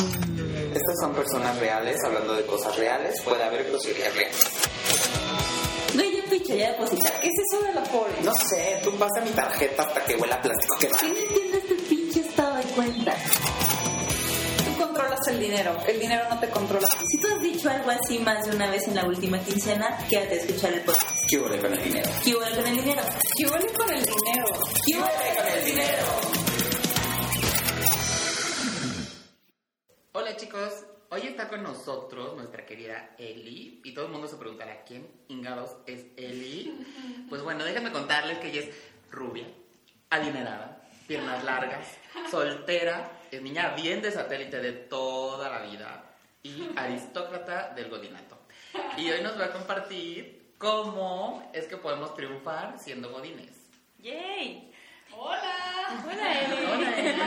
Estas son personas reales hablando de cosas reales. Puede haber groserías reales. No, ya picha, ya depositar. ¿Qué es eso de la pobre? No sé, tú pasa mi tarjeta hasta que huela a plástico que va. ¿Quién entiende este pinche estado de cuenta? Tú controlas el dinero, el dinero no te controla. Si tú has dicho algo así más de una vez en la última quincena, quédate a escuchar el podcast. ¿Qué huele con el dinero? ¿Qué hubo con el dinero? ¿Qué huele con el dinero? ¿Qué hubo con el dinero? Hola chicos, hoy está con nosotros nuestra querida Eli y todo el mundo se preguntará quién ingados es Eli. Pues bueno, déjenme contarles que ella es rubia, adinerada, piernas largas, soltera, es niña bien de satélite de toda la vida y aristócrata del godinato. Y hoy nos va a compartir cómo es que podemos triunfar siendo godines. ¡Yay! Hola. Hola, Eli. Hola, Eli.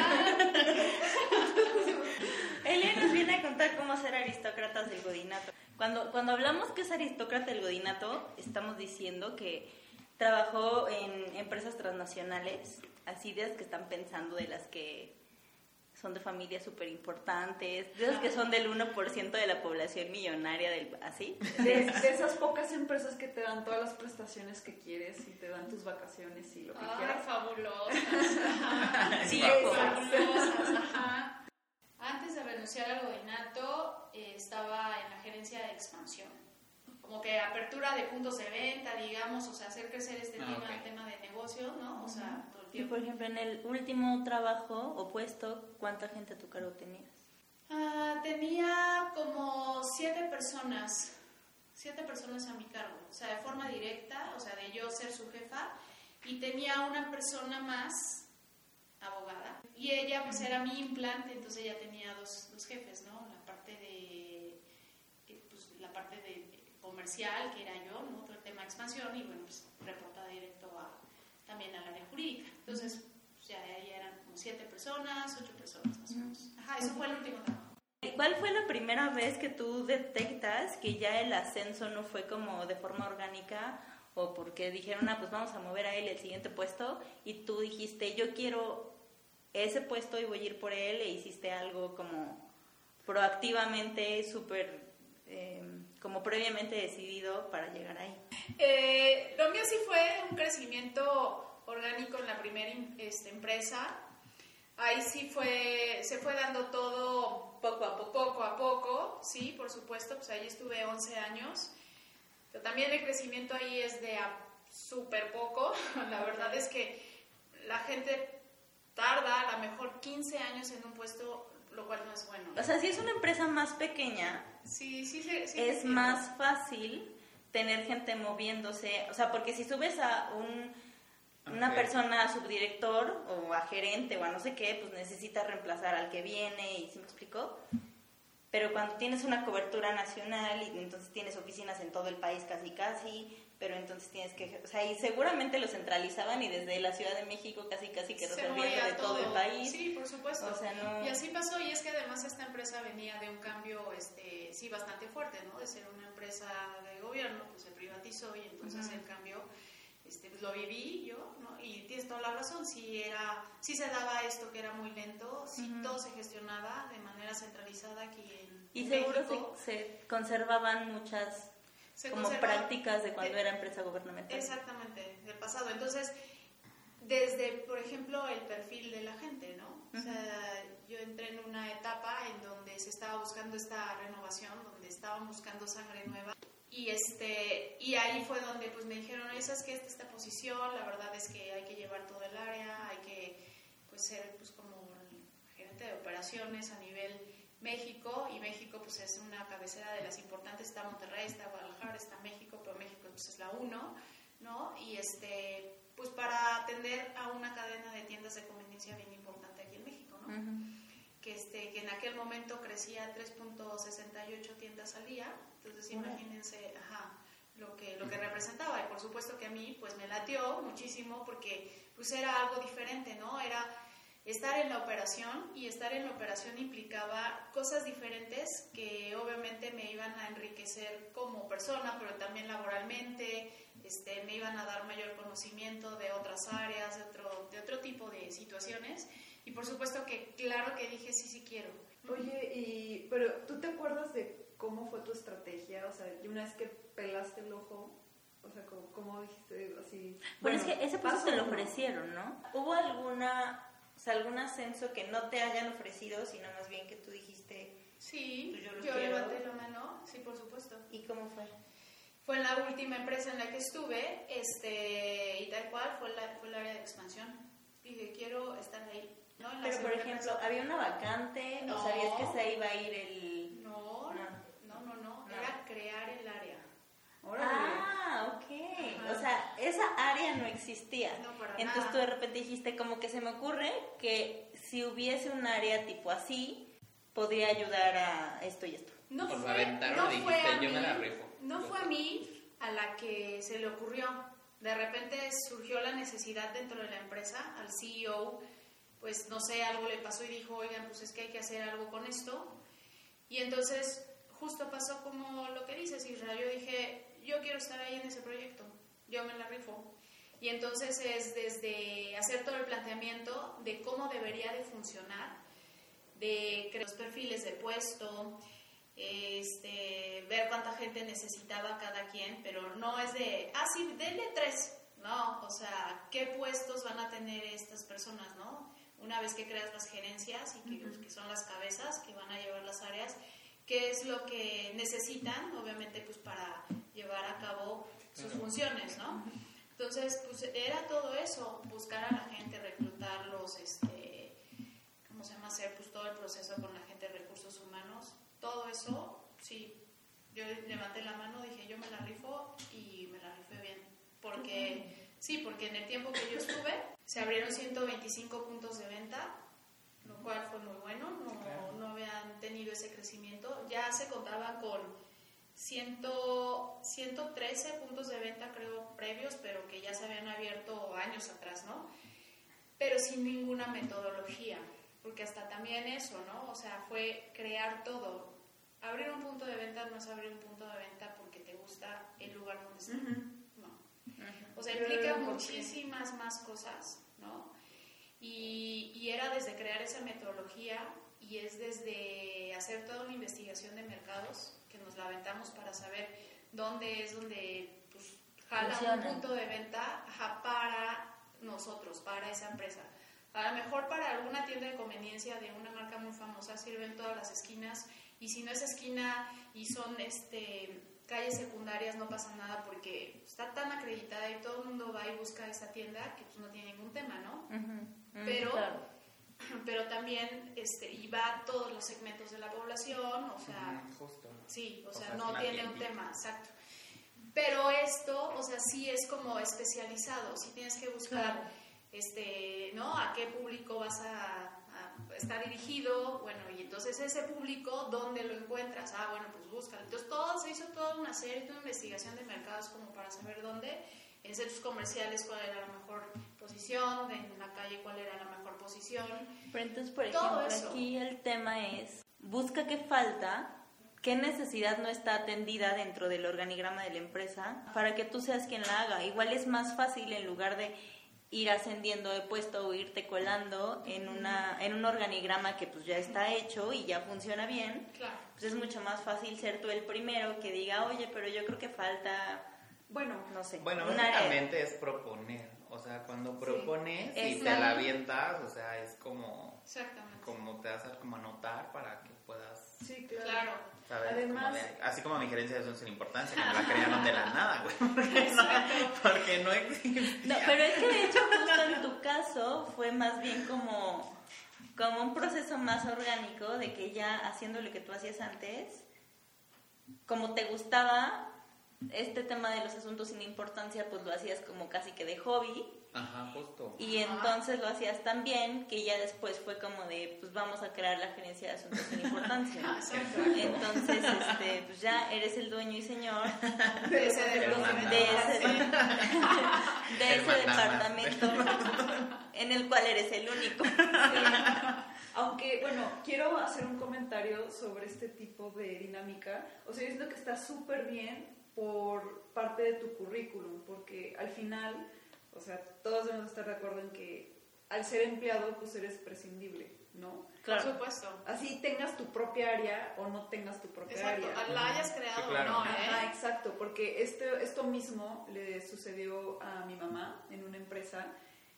Eli nos viene a contar cómo ser aristócratas del godinato. Cuando, cuando hablamos que es aristócrata del godinato, estamos diciendo que trabajó en empresas transnacionales, así de las que están pensando, de las que son de familias súper importantes, de las que son del 1% de la población millonaria, del así. De, de esas pocas empresas que te dan todas las prestaciones que quieres y te dan tus vacaciones y lo que Ay, quieras. fabulosas. Sí, Ajá. guapo. fabulosas. Ajá. Antes de renunciar al godinato, eh, estaba en la gerencia de expansión. Como que apertura de puntos de venta, digamos, o sea, hacer crecer este Ah, tema, ok. el tema de negocio, ¿no? O sea, todo el Y tiempo. por ejemplo, en el último trabajo o puesto, ¿cuánta gente a tu cargo tenías? Ah, tenía como siete personas, siete personas a mi cargo, o sea, de forma directa, o sea, de yo ser su jefa, y tenía una persona más, abogada, y ella pues era mi implante, entonces ella tenía dos, dos jefes, ¿no? La parte de, eh, pues, la parte de comercial, que era yo, ¿no? Todo el tema de expansión, y bueno, pues reportaba directo a, también al área jurídica. Entonces, pues, ya ahí eran como siete personas, ocho personas más o menos. Ajá, eso fue el último trabajo. ¿Y ¿Cuál fue la primera vez que tú detectas que ya el ascenso no fue como de forma orgánica o porque dijeron, ah, pues vamos a mover a él el siguiente puesto y tú dijiste, yo quiero ese puesto y voy a ir por él e hiciste algo como proactivamente, súper, eh, como previamente decidido para llegar ahí? Eh, lo mío sí fue un crecimiento orgánico en la primera em- este, empresa. Ahí sí fue, se fue dando todo poco a poco, poco a poco, sí, por supuesto, pues ahí estuve 11 años. Pero también el crecimiento ahí es de súper poco. La verdad es que la gente tarda a lo mejor 15 años en un puesto, lo cual no es bueno. O sea, si es una empresa más pequeña, Sí, sí, sí. sí, es sí. más fácil tener gente moviéndose, o sea, porque si subes a un, una persona a subdirector o a gerente o a no sé qué, pues necesitas reemplazar al que viene y ¿sí me explico? Pero cuando tienes una cobertura nacional y entonces tienes oficinas en todo el país casi casi, pero entonces tienes que, o sea, y seguramente lo centralizaban y desde la Ciudad de México casi casi que resolvían de todo el país. Sí, por supuesto. O sea, no- Y así pasó, y es que además esta empresa venía de un cambio, este, sí, bastante fuerte, ¿no? De ser una empresa de gobierno, pues se privatizó y entonces el cambio, este, pues lo viví yo, ¿no? Y tienes toda la razón, sí era, sí se daba esto que era muy lento, sí todo se gestionaba de manera centralizada aquí en Y seguro México. se, se conservaban muchas Se como prácticas de cuando de- era empresa gubernamental. Exactamente, del pasado. Entonces, desde, por ejemplo, el perfil de la gente, ¿no? O sea, yo entré en una etapa en donde se estaba buscando esta renovación, donde estaban buscando sangre nueva. Y, este, y ahí fue donde pues me dijeron, esa es que esta, esta posición, la verdad es que hay que llevar todo el área, hay que pues, ser pues, como gerente de operaciones a nivel México, y México pues es una cabecera de las importantes, está Monterrey, está Guadalajara, está México, pero México pues es la uno, ¿no? Y este, pues para atender a una cadena de tiendas de conveniencia bien importante aquí en México, ¿no? que, este, que en aquel momento crecía a 3.68 tiendas al día, entonces imagínense, ajá, lo que, lo que representaba, y por supuesto que a mí pues me latió muchísimo porque pues era algo diferente, ¿no? Era estar en la operación y estar en la operación implicaba cosas diferentes que obviamente me iban a enriquecer como persona, pero también laboralmente, este, me iban a dar mayor conocimiento de otras áreas, de otro, de otro tipo de situaciones. Y por supuesto que claro que dije, sí, sí quiero. Oye, y, pero ¿tú te acuerdas de cómo fue tu estrategia? O sea, y una vez que pelaste el ojo, o sea, ¿cómo, cómo dijiste así? Es bueno, que ese ¿paso te lo ofrecieron, ¿no? ¿Hubo alguna, o sea, algún ascenso que no te hayan ofrecido, sino más bien que tú dijiste, Sí, Pues yo lo levanté la mano, sí, por supuesto. ¿y cómo fue? Fue en la última empresa en la que estuve, este, y tal cual, fue, la, fue el área de expansión. Dije, quiero estar ahí. ¿no? En la Pero, por ejemplo, empresa. ¿había una vacante? No. ¿O sabías que se iba a ir el...? No, No. no, no, no, No. era crear el área. Ah, ok. Ajá. O sea, esa área no existía. No, para Entonces nada. tú de repente dijiste, como que se me ocurre que si hubiese un área tipo así, podría ayudar a esto y esto. No Pues fue, aventaron no fue dijiste, a "Yo me mí- la rifo". No fue a mí a la que se le ocurrió. De repente surgió la necesidad dentro de la empresa, al CEO, pues no sé, algo le pasó y dijo, oigan, pues es que hay que hacer algo con esto. Y entonces justo pasó como lo que dices, Israel. Yo dije, yo quiero estar ahí en ese proyecto, yo me la rifo. Y entonces es desde hacer todo el planteamiento de cómo debería de funcionar, de crear los perfiles de puesto, este, ver cuánta gente necesitaba cada quien, pero no es de, ah, sí, denle tres, no, o sea, qué puestos van a tener estas personas, ¿no? Una vez que creas las gerencias y que, que son las cabezas que van a llevar las áreas, qué es lo que necesitan, obviamente, pues para llevar a cabo sus funciones, ¿no? Entonces, pues era todo eso, buscar a la gente, reclutarlos, este, ¿cómo se llama? Hacer pues todo el proceso con la gente de recursos humanos, todo eso, sí. Yo levanté la mano, dije, yo me la rifo y me la rifé bien. Porque, sí, porque en el tiempo que yo estuve, se abrieron 125 puntos de venta, cual fue muy bueno, no, Claro. no habían tenido ese crecimiento. Ya se contaban con 100, 113 puntos de venta, creo, previos, pero que ya se habían abierto años atrás, ¿no? Pero sin ninguna metodología, porque hasta también eso, ¿no? O sea, fue crear todo. Abrir un punto de venta no es abrir un punto de venta porque te gusta el lugar donde está. No. O sea, implica muchísimas más cosas, ¿no? Y, y era desde crear esa metodología y es desde hacer toda una investigación de mercados que nos la aventamos para saber dónde es donde pues, jala Funciona. un punto de venta ajá, para nosotros, para esa empresa. A lo mejor para alguna tienda de conveniencia de una marca muy famosa sirven todas las esquinas y si no es esquina y son este calles secundarias no pasa nada porque está tan acreditada y todo el mundo va y busca esa tienda que pues no tiene ningún tema, ¿no? Pero- Mm, claro. Pero también este, y va a todos los segmentos de la población, o sea, Ujú, Justo. Sí, o O sea, no tiene un tema, exacto. Pero esto, o sea, sí es como especializado, sí tienes que buscar, este, ¿no? A qué público vas a, a estar dirigido, bueno, y entonces ese público, ¿dónde lo encuentras? Ah, bueno, pues búscalo. Entonces todo, se hizo toda una serie, toda una investigación de mercados como para saber dónde, en centros comerciales cuál era la mejor posición, en la calle cuál era la mejor posición. Pero entonces, por ejemplo, aquí el tema es, busca qué falta, qué necesidad no está atendida dentro del organigrama de la empresa para que tú seas quien la haga. Igual es más fácil en lugar de ir ascendiendo de puesto o irte colando en, una, en un organigrama que pues ya está hecho y ya funciona bien, Claro. pues es mucho más fácil ser tú el primero que diga, oye, pero yo creo que falta, Bueno, no sé, Bueno, un área". básicamente es proponer. O sea, cuando propones y te la avientas, o sea, es como, Exactamente. como te haces como anotar para que puedas sí, claro. Claro. ¿sabes? Además- Como de- así como mi gerencia de son sin importancia, que me la crearon de la nada, güey. Porque no, porque no existe. No, pero es que de hecho justo en tu caso fue más bien como, como un proceso más orgánico de que ya haciendo lo que tú hacías antes, como te gustaba este tema de los asuntos sin importancia, pues lo hacías como casi que de hobby Ajá, justo. y Ajá. entonces lo hacías tan bien que ya después fue como de, pues vamos a crear la gerencia de asuntos sin importancia. Entonces, este, pues ya eres el dueño y señor De ese de ese, de ese departamento en el cual eres el único. Aunque, bueno, quiero hacer un comentario sobre este tipo de dinámica. O sea, yo siento que está súper bien por parte de tu currículum, porque al final, o sea, todos debemos estar de acuerdo en que al ser empleado, pues eres prescindible. ¿no? Claro. Por supuesto. Así tengas tu propia área o no tengas tu propia Exacto, área. la hayas creado Sí, claro. o no, ¿eh? Ajá, exacto, porque este, esto mismo le sucedió a mi mamá en una empresa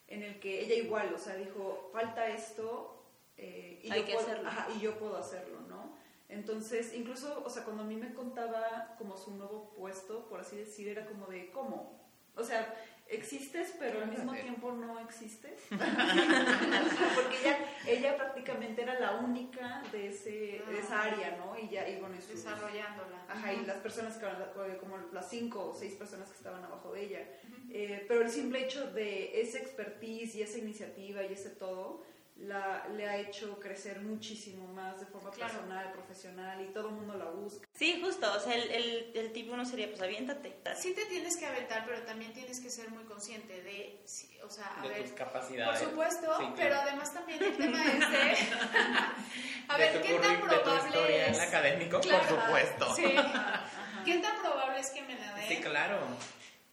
en el que ella igual, o sea, dijo, falta esto eh, y, Hay yo que puedo, hacerlo. ajá, y yo puedo hacerlo, ¿no? Entonces, incluso, o sea, cuando a mí me contaba como su nuevo puesto, por así decir, era como de, ¿cómo? O sea, existes, pero al mismo tiempo no existes. Porque ella, ella prácticamente era la única de, ese, de esa área, ¿no? Y ya, y bueno, y sus- Desarrollándola. Ajá, y las personas que eran como las cinco o seis personas que estaban abajo de ella. Eh, pero el simple hecho de esa expertise y esa iniciativa y ese todo la, le ha hecho crecer muchísimo más de forma Claro. personal, profesional y todo el mundo la busca. Sí, justo, o sea, el, el, el tip uno sería, pues aviéntate. Sí te tienes que aventar, pero también tienes que ser muy consciente de, sí, o sea, a De ver, tus por capacidades. supuesto, Sí, claro. pero además también el tema es de, a ver, ¿qué tan curri- de tu probable es? académico, Claro. por supuesto. Sí. ¿Qué tan probable es que me la dé? Sí, claro.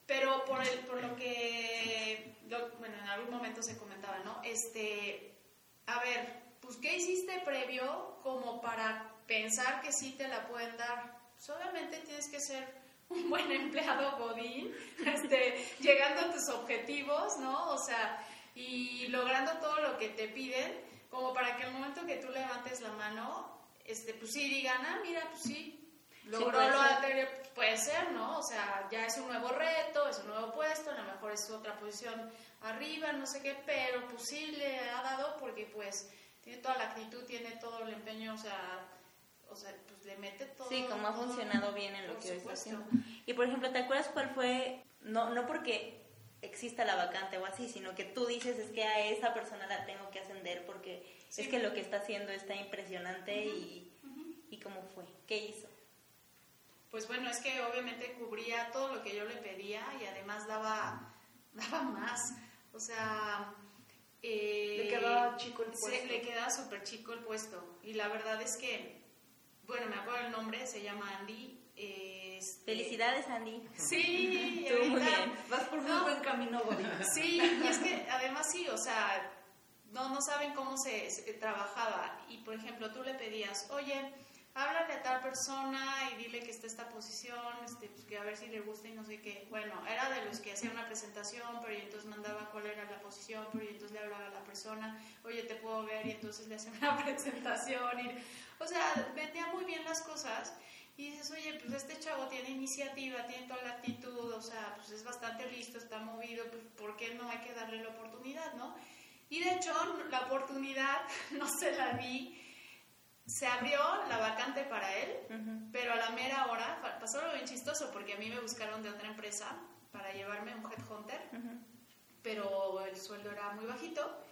Pero por, el, por lo que, lo- bueno, en algún momento se comentaba, ¿no? Este, a ver, pues, ¿qué hiciste previo como para pensar que sí te la pueden dar? Solamente tienes que ser un buen empleado godín, este, llegando a tus objetivos, ¿no? O sea, y logrando todo lo que te piden, como para que el momento que tú levantes la mano, este, pues sí digan, ah, mira, pues sí, logró puede lo anterior, pues, puede ser, ¿no? O sea, ya es un nuevo reto, es un nuevo puesto, a lo mejor es otra posición arriba, no sé qué, pero pues sí le ha dado porque pues tiene toda la actitud, tiene todo el empeño, o sea, o sea, pues le mete todo. Sí, como ha funcionado bien en lo que hoy está haciendo. Y por ejemplo, ¿te acuerdas cuál fue? No, no porque exista la vacante o así, sino que tú dices es que a esa persona la tengo que ascender porque Sí. es que lo que está haciendo está impresionante y, y cómo fue, qué hizo. Pues bueno, es que obviamente cubría todo lo que yo le pedía y además daba, daba más. O sea... eh, Le quedaba chico el se- puesto. le quedaba súper chico el puesto. Y la verdad es que, bueno, me acuerdo el nombre, se llama Andy. eh, este- Felicidades, Andy. Sí, Estuvo muy bien. Vas por No. buen camino, Godín. Sí, y es que además sí, o sea, no, no saben cómo se, se trabajaba. Y por ejemplo, tú le pedías, oye, háblale a tal persona y dile que está esta posición, este, pues que a ver si le gusta y no sé qué. Bueno, era de los que hacía una presentación, pero y entonces mandaba cuál era la posición, pero y entonces le hablaba a la persona, oye, te puedo ver y entonces le hacía una presentación. Y, o sea, vendía muy bien las cosas. Y dices, oye, pues este chavo tiene iniciativa, tiene toda la actitud, o sea, pues es bastante listo, está movido, pues ¿por qué no hay que darle la oportunidad, no? Y de hecho, la oportunidad no se la di. Se abrió la vacante para él, pero a la mera hora pasó algo bien chistoso porque a mí me buscaron de otra empresa para llevarme un headhunter, pero el sueldo era muy bajito.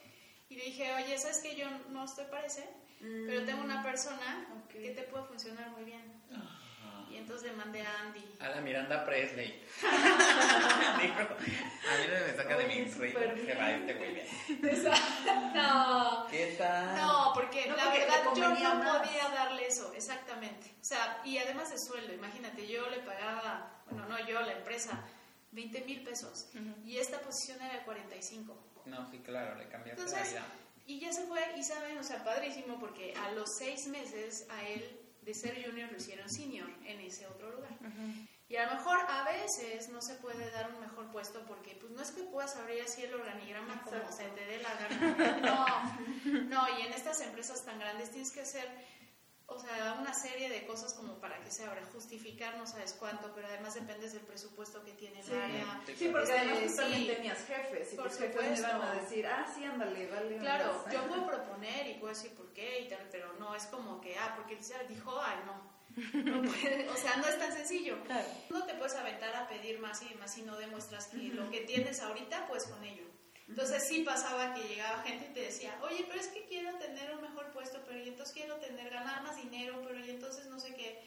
Y le dije, oye, ¿sabes que yo no estoy para ese? Pero tengo una persona que te puede funcionar muy bien. Y entonces le mandé a Andy. A la Miranda Presley. Dijo, a mí no me saca de mi rey. va este güey bien. No, ¿Qué tal? no, porque No, la porque verdad yo no más. podía darle eso, exactamente. O sea, y además de sueldo, imagínate, yo le pagaba, bueno, no yo, la empresa, 20 mil pesos. Y esta posición era de 45. No, sí, claro, le cambiaste la vida. y ya se fue, y saben, o sea, padrísimo, porque a los seis meses a él de ser junior lo hicieron senior en ese otro lugar. Y a lo mejor a veces no se puede dar un mejor puesto porque pues no es que puedas abrir así el organigrama como se te dé la gana. No, no, y en estas empresas tan grandes tienes que hacer, o sea, una serie de cosas como para que se abra, justificar no sabes cuánto, pero además dependes del presupuesto que tiene el Sí. área. Sí, porque además tú también tenías jefes y Por tus jefes me iban a decir, ah, sí, ándale, vale. Claro, más". yo puedo proponer y puedo decir por qué, y tal, pero no es como que, ah, porque él dijo, ay, no. No puede, o sea, no es tan sencillo. Claro. No te puedes aventar a pedir más y más si no demuestras que lo que tienes ahorita, pues con ello. Entonces sí pasaba que llegaba gente y te decía, oye, pero es que quiero tener un mejor puesto, pero y entonces quiero tener, ganar más dinero, pero y entonces no sé qué.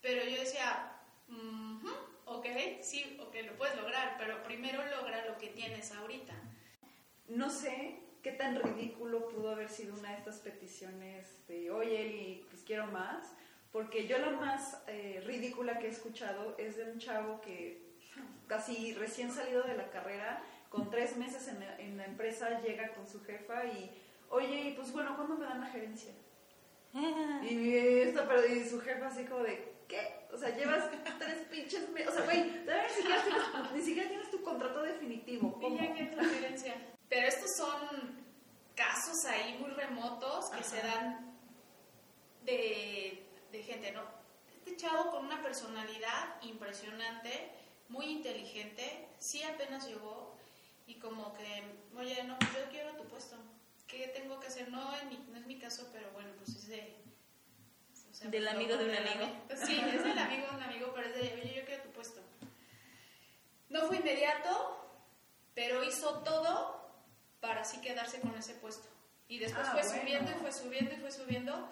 Pero yo decía, "Ujú, ok, sí, ok, lo puedes lograr, pero primero logra lo que tienes ahorita. No sé qué tan ridículo pudo haber sido una de estas peticiones de, oye, Eli, pues quiero más. Porque yo la más eh, ridícula que he escuchado es de un chavo que casi recién salido de la carrera, con tres meses en la, en la empresa, llega con su jefa y, oye, y pues bueno, ¿cuándo me dan la gerencia? Y, esta, pero, y su jefa así como de, ¿qué? O sea, llevas tres pinches meses, o sea, güey, todavía ni siquiera, tienes, ni siquiera tienes tu contrato definitivo. Y ya que transferencia. Pero estos son casos ahí muy remotos que se dan de, de gente, ¿no? Este chavo con una personalidad impresionante, muy inteligente, sí apenas llegó y como que, oye, no, pues yo quiero tu puesto. ¿Qué tengo que hacer? No, en mi, no es mi caso, pero bueno, pues es de... o sea, Del pues, amigo de un del amigo. ami- Sí, es del amigo de un amigo, pero es de, oye, yo quiero tu puesto. No fue inmediato, pero hizo todo para así quedarse con ese puesto. Y después Ah, fue bueno. subiendo y fue subiendo y fue subiendo.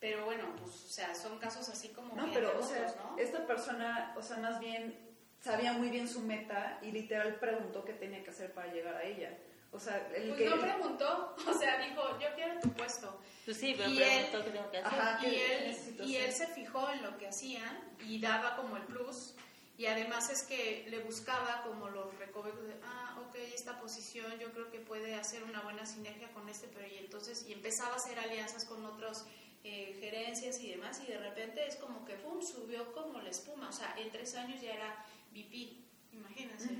Pero bueno, pues, o sea, son casos así como No, bien pero, o sea, ¿no? esta persona, o sea, más bien sabía muy bien su meta y literal preguntó qué tenía que hacer para llegar a ella. O sea, el Pues que... no preguntó, o sea, dijo, yo quiero tu puesto. Pues sí, pero Y preguntó él- qué tengo que hacer. Ajá. Y ¿qué él, y él se fijó en lo que hacían y daba como el plus. Y además es que le buscaba como los recovecos de, ah, ok, esta posición yo creo que puede hacer una buena sinergia con este, pero y entonces, y empezaba a hacer alianzas con otros eh, gerencias y demás, y de repente es como que, pum, subió como la espuma. O sea, en tres años ya era VP, imagínense.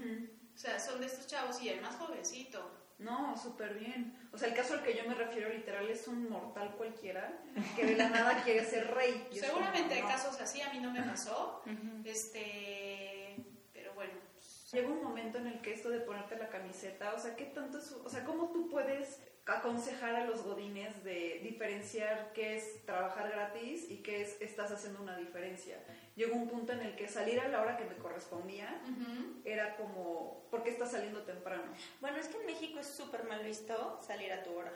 O sea, son de estos chavos y el más jovencito. No, súper bien. O sea, el caso al que yo me refiero literal es un mortal cualquiera que de la nada quiere ser rey. Seguramente hay no. casos así, a mí no me pasó. Este, pero bueno, Llega un momento en el que esto de ponerte la camiseta, o sea, ¿qué tanto es, o sea, cómo tú puedes aconsejar a los godines de diferenciar qué es trabajar gratis y qué es estás haciendo una diferencia? Llegó un punto en el que salir a la hora que me correspondía era como, ¿por qué estás saliendo temprano? Bueno, es que en México es súper mal visto salir a tu hora.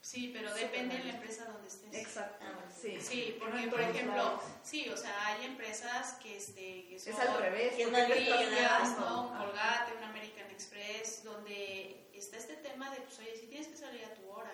sí, pero Súper depende de la empresa donde estés. Exacto, Ah, sí. Sí, porque por ejemplo, lados. sí, o sea, hay empresas que, este, que son Es al revés. que no. Un. Colgate, un American Express, donde está este tema de, pues, oye, si tienes que salir a tu hora.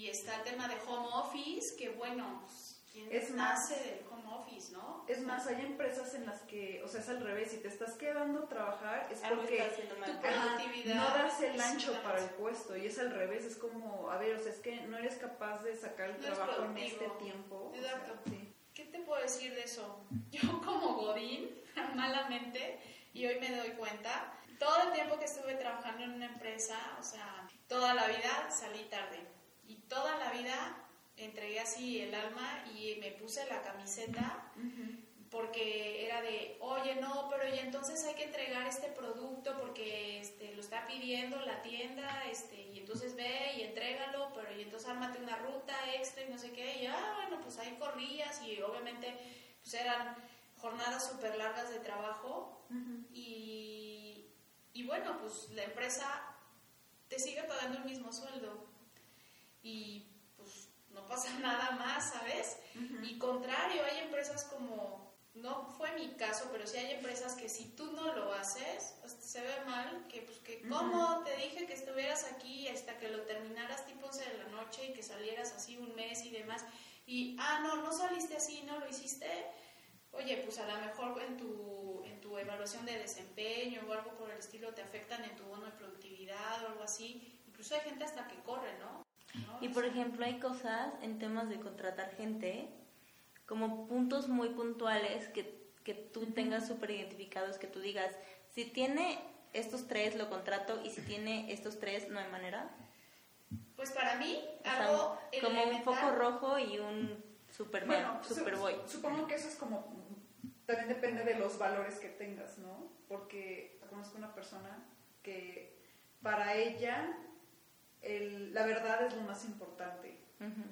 Y está el tema de home office, que bueno, ¿quién Es nace más- del home office, no? Es más, hay empresas en las que, o sea, es al revés, si te estás quedando a trabajar es Algo porque tu productividad no das el ancho para el puesto y es al revés, es como, a ver, o sea, es que no eres capaz de sacar el No trabajo en este tiempo. o sea, Exacto. sí. ¿Qué te puedo decir de eso? Yo como Godín, malamente, y hoy me doy cuenta, todo el tiempo que estuve trabajando en una empresa, o sea, toda la vida salí tarde. Y toda la vida entregué así el alma y me puse la camiseta porque era de, oye, no, pero y entonces hay que entregar este producto porque este, lo está pidiendo la tienda, este, y entonces ve y entrégalo, pero y entonces ármate una ruta extra y no sé qué, y ah, bueno, pues ahí corrías y obviamente pues eran jornadas súper largas de trabajo. Y, y bueno, pues la empresa te sigue pagando el mismo sueldo y pues no pasa nada más, ¿sabes? Y contrario, hay empresas como, no fue mi caso, pero sí hay empresas que si tú no lo haces, hasta se ve mal, que pues que cómo te dije que estuvieras aquí hasta que lo terminaras tipo 11 de la noche y que salieras así un mes y demás, y ah, no, no saliste así, no lo hiciste, oye, pues a lo mejor en tu, en tu evaluación de desempeño o algo por el estilo te afectan en tu bono de productividad o algo así, incluso hay gente hasta que corre, ¿no? Y por ejemplo, hay cosas en temas de contratar gente, como puntos muy puntuales que, que tú tengas súper identificados, que tú digas, si tiene estos tres, lo contrato, y si tiene estos tres, no hay manera. Pues para mí, O sea, como un foco rojo y un Superman, Bueno, su- Superboy. supongo que eso es como, también depende de los valores que tengas, ¿no? Porque conozco una persona que para ella el- la verdad es lo más importante.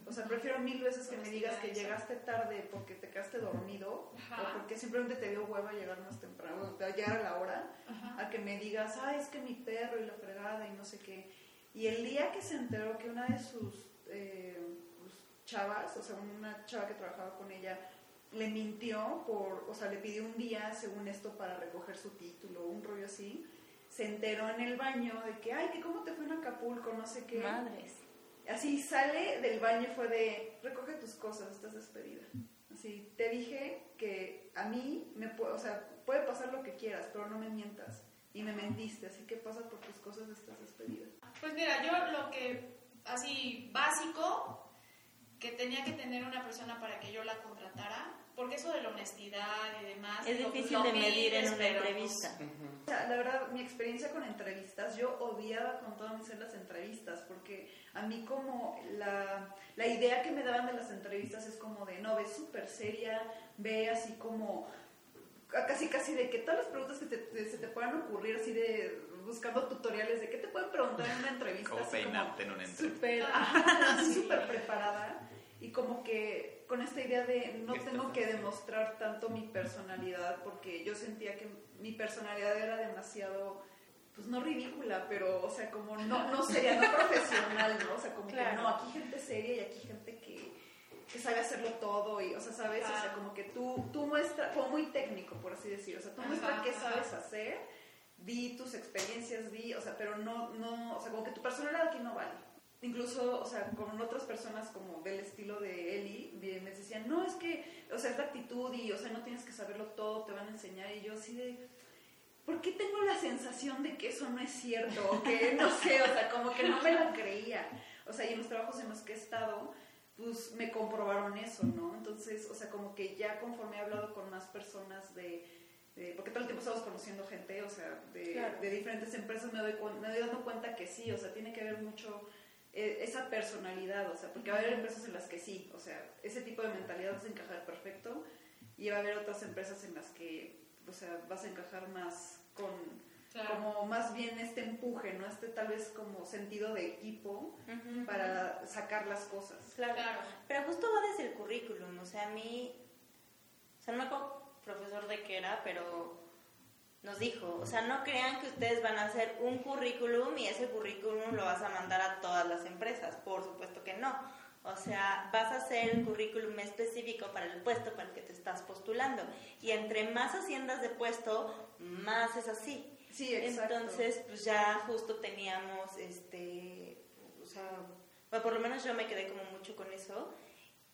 O sea, prefiero mil veces que me digas que llegaste tarde porque te quedaste dormido Ajá. o porque simplemente te dio hueva llegar más temprano, llegar a la hora, Ajá. a que me digas, ay, es que mi perro y la fregada y no sé qué. Y el día que se enteró que una de sus eh, pues, chavas, o sea, una chava que trabajaba con ella, le mintió por, o sea, le pidió un día, según esto, para recoger su título, un rollo así, se enteró en el baño de que, ay, que cómo te fue en Acapulco, no sé qué. Madres. Así sale del baño fue de, recoge tus cosas, estás despedida. Así, te dije que a mí, me o sea, puede pasar lo que quieras, pero no me mientas. Y me mentiste, así que pasa por tus cosas, estás despedida. Pues mira, yo lo que así básico que tenía que tener una persona para que yo la contratara, porque eso de la honestidad y demás... Es digo, pues, difícil de medir en una pero, pues, entrevista. O sea, la verdad, mi experiencia con entrevistas, yo odiaba con todo mi ser las entrevistas, porque a mí como la, la idea que me daban de las entrevistas es como de, no, ve súper seria, ve así como, casi casi de que todas las preguntas que te- te- se te puedan ocurrir, así de buscando tutoriales de qué te pueden preguntar en una entrevista. Cómo así peinarte en una entrevista. Súper preparada y como que con esta idea de no ¿Qué estás tengo que demostrar tanto mi personalidad porque yo sentía que mi personalidad era demasiado pues no ridícula, pero o sea, como no no sería no profesional, ¿no? O sea, como Claro. que no, aquí gente seria y aquí gente que, que sabe hacerlo todo y o sea, sabes, o sea, como que tú tú muestra como muy técnico, por así decir, o sea, tú Ajá, muestra qué ajá. sabes hacer, di tus experiencias, di, o sea, pero no no, o sea, como que tu personalidad aquí no vale incluso, o sea, con otras personas como del estilo de Eli, me decían, no, es que, o sea, es la actitud y, o sea, no tienes que saberlo todo, te van a enseñar. Y yo así de, ¿por qué tengo la sensación de que eso no es cierto? O que, no sé, o sea, como que no me lo creía. O sea, y en los trabajos en los que he estado, pues me comprobaron eso, ¿no? Entonces, o sea, como que ya conforme he hablado con más personas de... porque todo el tiempo estamos conociendo gente, o sea, de, Claro. de diferentes empresas, me doy, me doy dando cuenta que sí, o sea, tiene que ver mucho esa personalidad, o sea, porque va a haber empresas en las que sí, o sea, ese tipo de mentalidad vas a encajar perfecto y va a haber otras empresas en las que, o sea, vas a encajar más con, Claro. como más bien este empuje, ¿no? Este tal vez como sentido de equipo para sacar las cosas. Claro. Claro. Pero justo va desde el currículum, o sea, a mí, o sea, no me acuerdo profesor de qué era, pero nos dijo, o sea, no crean que ustedes van a hacer un currículum y ese currículum lo vas a mandar a todas las empresas, por supuesto que no. O sea, vas a hacer el currículum específico para el puesto para el que te estás postulando. Y entre más haciendas de puesto, más es así. Sí, exacto. Entonces, pues ya justo teníamos, este, o sea, bueno, por lo menos yo me quedé como mucho con eso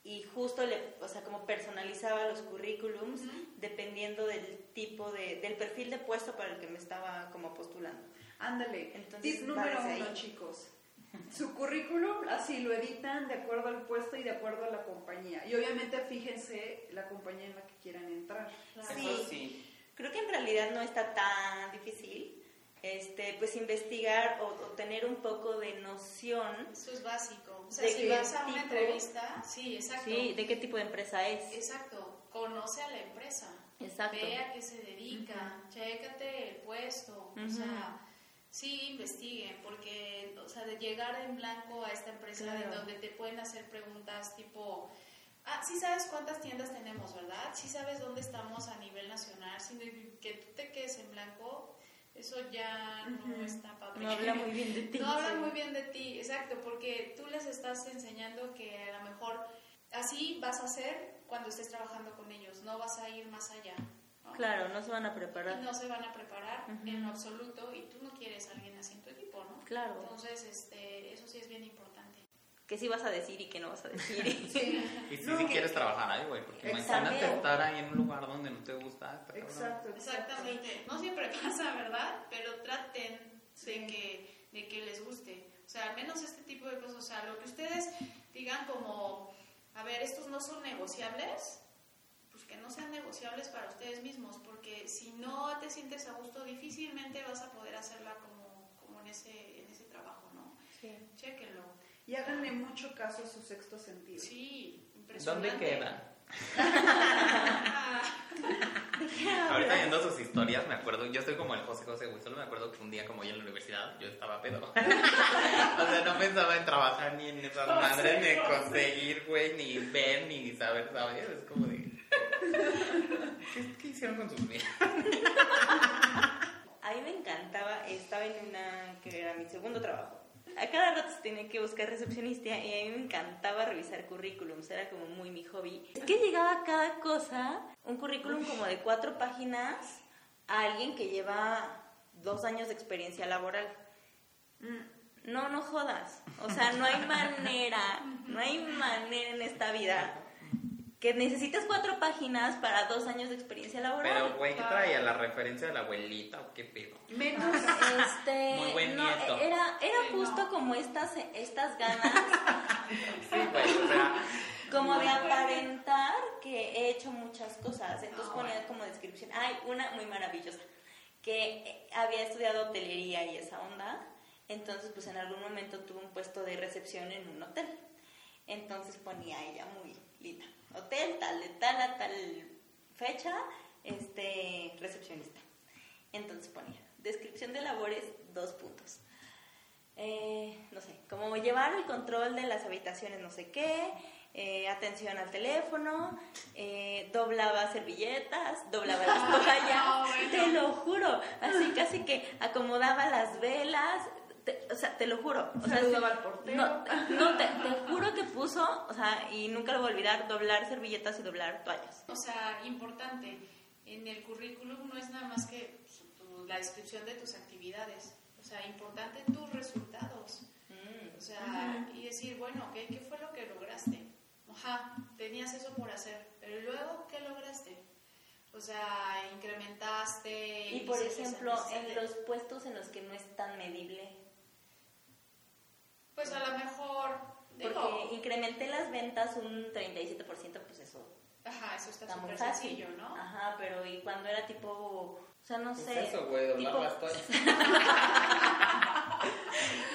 y justo le, o sea, como personalizaba los currículums dependiendo del tipo de, del perfil de puesto para el que me estaba como postulando. Ándale. Entonces, Tip número uno, ahí. chicos. Su currículum así lo editan de acuerdo al puesto y de acuerdo a la compañía. Y obviamente fíjense la compañía en la que quieran entrar. Sí. Eso sí. Creo que en realidad no está tan difícil, este, pues investigar o, o tener un poco de noción, Eso es básico. O sea, ¿De si vas a una tipo? entrevista, sí, exacto. sí, de qué tipo de empresa es. Exacto. Conoce a la empresa. Exacto. Ve a qué se dedica. Chécate el puesto. O sea, sí investiguen, porque, o sea, de llegar en blanco a esta empresa de donde te pueden hacer preguntas tipo. Ah, sí sabes cuántas tiendas tenemos, ¿verdad? Sí sabes dónde estamos a nivel nacional. Sin que tú te quedes en blanco, eso ya no está padre. No habla muy bien de ti. No habla Sí. muy bien de ti, exacto, porque tú les estás enseñando que a lo mejor así vas a hacer cuando estés trabajando con ellos, no vas a ir más allá. ¿no? Claro, no se van a Y preparar. no se van a preparar en lo absoluto y tú no quieres a alguien así en tu equipo, ¿no? Claro. Entonces, este, eso sí es bien importante. Que sí vas a decir y que no vas a decir. Y si, No, si que- quieres trabajar ahí, güey, porque imagínate estar ahí en un lugar donde no te gusta. exacto. Exactamente. No siempre pasa, ¿verdad? Pero traten Sí. de, que, de que les guste. O sea, al menos este tipo de cosas. O sea, lo que ustedes digan como, a ver, estos no son negociables, pues que no sean negociables para ustedes mismos. Porque si no te sientes a gusto, difícilmente vas a poder hacerla como, como en, ese, en ese trabajo, ¿no? Sí. Chéquenlo. Y háganle mucho caso a su sexto sentido. Sí, impresionante. ¿Dónde queda? Ah, Ahorita viendo sus historias, me acuerdo, yo estoy como el José José, güey, solo me acuerdo que un día como yo en la universidad, yo estaba pedo. o sea, no pensaba en trabajar ni en esas madres, ni en conseguir, güey, ni ver, ni saber, ¿sabes? Es como de... ¿Qué, qué hicieron con sus vidas? A mí me encantaba, estaba en una que era mi segundo trabajo. A cada rato se tenía que buscar recepcionista y a mí me encantaba revisar currículums, era como muy mi hobby. Es que llegaba cada cosa, un currículum como de cuatro páginas, a alguien que lleva dos años de experiencia laboral. No, no jodas. O sea, no hay manera, no hay manera en esta vida que necesitas cuatro páginas para dos años de experiencia laboral. Pero, güey, ¿qué traía? ¿La referencia de la abuelita o qué pedo? Menos. Este, Muy buen no, nieto. era, era Sí, justo no. como estas, estas ganas, Sí, güey, o sea, como de aparentar que he hecho muchas cosas. Entonces ponía como descripción, hay una muy maravillosa, que había estudiado hotelería y esa onda. Entonces, pues en algún momento tuve un puesto de recepción en un hotel. Entonces ponía ella muy linda. Hotel, tal, de tal a tal fecha, este, recepcionista. Entonces ponía, descripción de labores, dos puntos. Eh, no sé, como llevar el control de las habitaciones, no sé qué, eh, atención al teléfono, eh, doblaba servilletas, doblaba las toallas, Ah, bueno. te lo juro, así casi que acomodaba las velas, te- o sea, te lo juro. O sea, al portero. No, no te, te juro que puso, o sea, y nunca lo voy a olvidar, doblar servilletas y doblar toallas. O sea, importante, en el currículum no es nada más que tu- la descripción de tus actividades. O sea, importante tus resultados. O sea, y decir, bueno, ¿qué, ¿qué fue lo que lograste? Ajá, tenías eso por hacer, pero luego, ¿qué lograste? O sea, incrementaste. Y por ejemplo, en los puestos en los que no es tan medible, Pues a lo mejor. porque incrementé las ventas un 37%, pues eso ajá, eso está está súper fácil, sencillo, ¿no? Ajá, pero y cuando era tipo, o sea, no pues sé. eso, güey, doblar tipo- las toallas.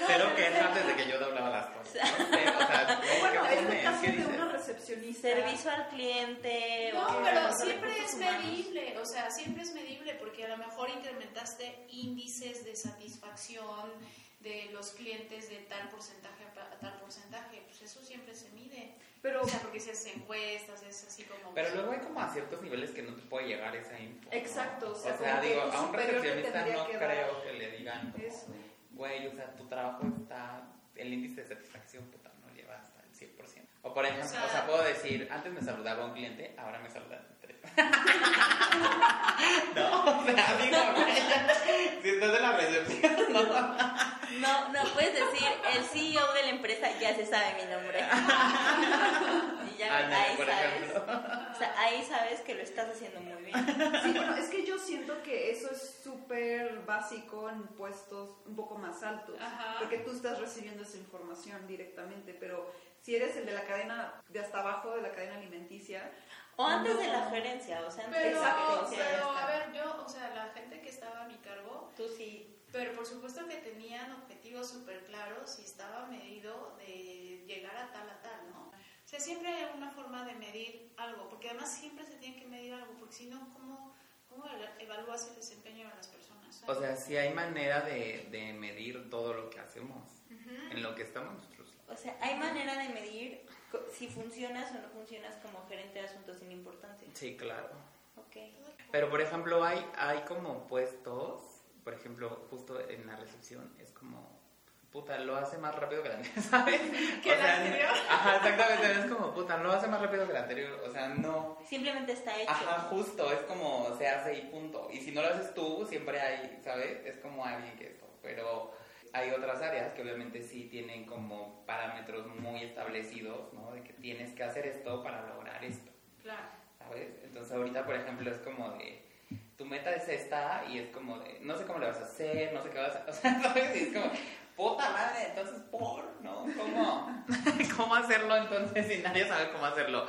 Pero que es antes de que yo doblaba las toallas. O sea, Bueno, ¿qué es el pones? caso ¿Qué de dices? una recepcionista. Servicio al cliente. No, o- pero siempre es humanos. medible, o sea, siempre es medible porque a lo mejor incrementaste índices de satisfacción de los clientes de tal porcentaje a pa- a tal porcentaje, pues eso siempre se mide. Pero O sea, porque haces encuestas, es así como... Pero luego hay como a ciertos niveles que no te puede llegar esa info. Exacto, o O sea, digo, a un recepcionista no que creo que le digan, como, eso. güey, o sea, tu trabajo está, el índice de satisfacción, puta, no lleva hasta el 100%. O por ejemplo, o sea, sea- puedo decir, antes me saludaba un cliente, ahora me saludan tres. No, o sea, digo, güey, si estás en la recepción, no. No, no, puedes decir, el CEO de la empresa ya se sabe mi nombre. y ya Ándale, ahí por sabes. ejemplo. O sea, ahí sabes que lo estás haciendo muy bien. Sí, bueno, es que yo siento que eso es súper básico en puestos un poco más altos, Ajá. porque tú estás recibiendo esa información directamente, pero si eres el de la cadena de hasta abajo de la cadena alimenticia, O antes de No. la gerencia, o sea, antes Pero, de la gerencia pero a ver, yo, o sea, la gente que estaba a mi cargo, Tú sí. pero por supuesto que tenían objetivos súper claros y estaba medido de llegar a tal a tal, ¿no? O sea, siempre hay una forma de medir algo, porque además siempre se tiene que medir algo, porque si no, ¿cómo, cómo evalúas el desempeño de las personas? O sea, sí hay manera de, de medir todo lo que hacemos, Ujú. en lo que estamos. O sea, hay manera de medir si funcionas o no funcionas como gerente de asuntos sin importancia. Sí, claro. Ok. Pero, por ejemplo, hay, hay como puestos, por ejemplo, justo en la recepción, es como, puta, lo hace más rápido que la anterior, ¿sabes? ¿Que la anterior? Ajá, exactamente, es como, puta, lo hace más rápido que la anterior, o sea, no. Simplemente está hecho. Ajá, justo, es como, se hace y punto. Y si no lo haces tú, siempre hay, ¿sabes? Es como alguien que esto, pero... Hay otras áreas que obviamente sí tienen como parámetros muy establecidos, ¿no? De que tienes que hacer esto para lograr esto. Claro. ¿sabes? Entonces ahorita, por ejemplo, es como de, tu meta es esta y es como de, no sé cómo le vas a hacer, no sé qué vas a hacer, o sea, ¿sabes? Y es como, puta madre, entonces, ¿por? ¿No? ¿Cómo? ¿Cómo hacerlo entonces si nadie sabe cómo hacerlo?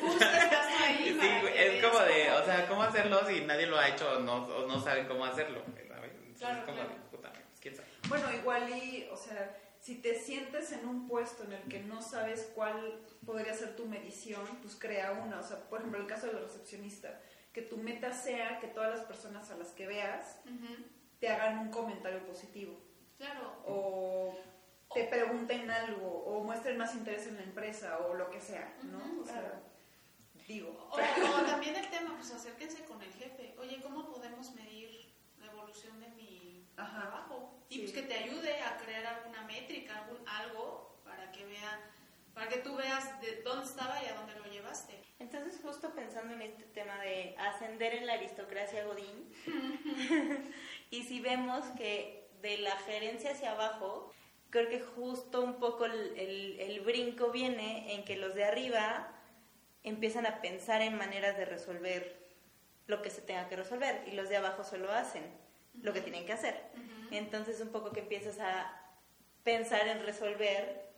Justo estás ahí. Sí, es como de, o sea, ¿cómo hacerlo si nadie lo ha hecho o no, o no saben cómo hacerlo? Claro, es como claro. de, puta, pues, ¿quién sabe? bueno, igual y, o sea, si te sientes en un puesto en el que no sabes cuál podría ser tu medición, pues crea una, o sea, por ejemplo, el caso del recepcionista, que tu meta sea que todas las personas a las que veas te hagan un comentario positivo. Claro. o te pregunten algo o muestren más interés en la empresa o lo que sea, ¿no? O sea, claro. digo. O, o también el tema, pues acérquense con el jefe. Oye, ¿cómo podemos medir la evolución de Ajá. trabajo? Y Sí. pues que te ayude a crear alguna métrica, algún, algo para que vea, para que tú veas de dónde estaba y a dónde lo llevaste. Entonces, justo pensando en este tema de ascender en la aristocracia Godín, y si vemos que de la gerencia hacia abajo creo que justo un poco el, el, el brinco viene en que los de arriba empiezan a pensar en maneras de resolver lo que se tenga que resolver y los de abajo solo hacen lo que tienen que hacer. Entonces un poco que empiezas a pensar en resolver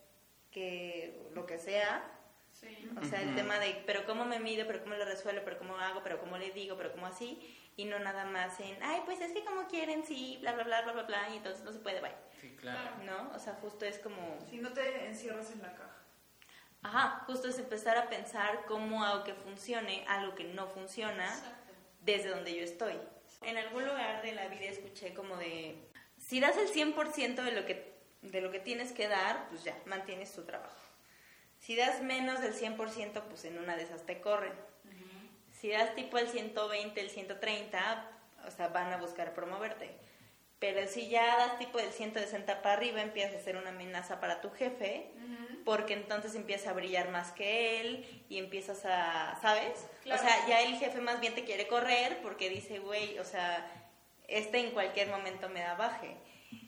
que lo que sea, Sí. o sea, el Ujú. tema de, pero cómo me mido, pero cómo lo resuelvo, pero cómo hago, pero cómo le digo, pero cómo así, y no nada más en, ay, pues es que como quieren, sí, bla, bla, bla, bla, bla, bla, y entonces no se puede, bye, Sí, claro. ¿no? O sea, justo es como, Si no te encierras en la caja. ajá, justo es empezar a pensar cómo hago que funcione algo que no funciona Exacto. desde donde yo estoy. En algún lugar de la vida escuché como de, si das el 100% de lo que de lo que tienes que dar, pues ya, mantienes tu trabajo. Si das menos del 100%, pues en una de esas te corren. Si das tipo el 120, el 130, o sea, van a buscar promoverte. Pero si ya das tipo del 160 para arriba, empiezas a ser una amenaza para tu jefe. Porque entonces empieza a brillar más que él y empiezas a, ¿sabes? Claro. O sea, ya el jefe más bien te quiere correr porque dice, güey, o sea, este en cualquier momento me da baje.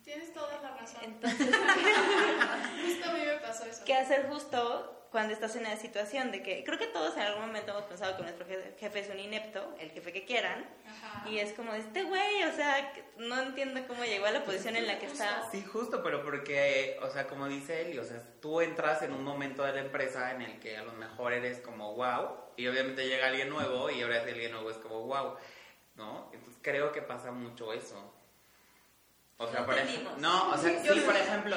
Tienes toda la razón. Entonces, Justo a mí me pasó eso. ¿qué hacer justo cuando estás en una situación de que creo que todos en algún momento hemos pensado que nuestro je- jefe es un inepto, el jefe que quieran, Ajá. y es como este güey, o sea, no entiendo cómo llegó a la posición en la que está. Sí, justo, pero porque, o sea, como dice Eli, o sea, tú entras en un momento de la empresa en el que a lo mejor eres como wow, y obviamente llega alguien nuevo y ahora ese alguien nuevo es como wow, ¿no? Entonces creo que pasa mucho eso. O sea, No por ejemplo, no, o sea, sí, por ejemplo,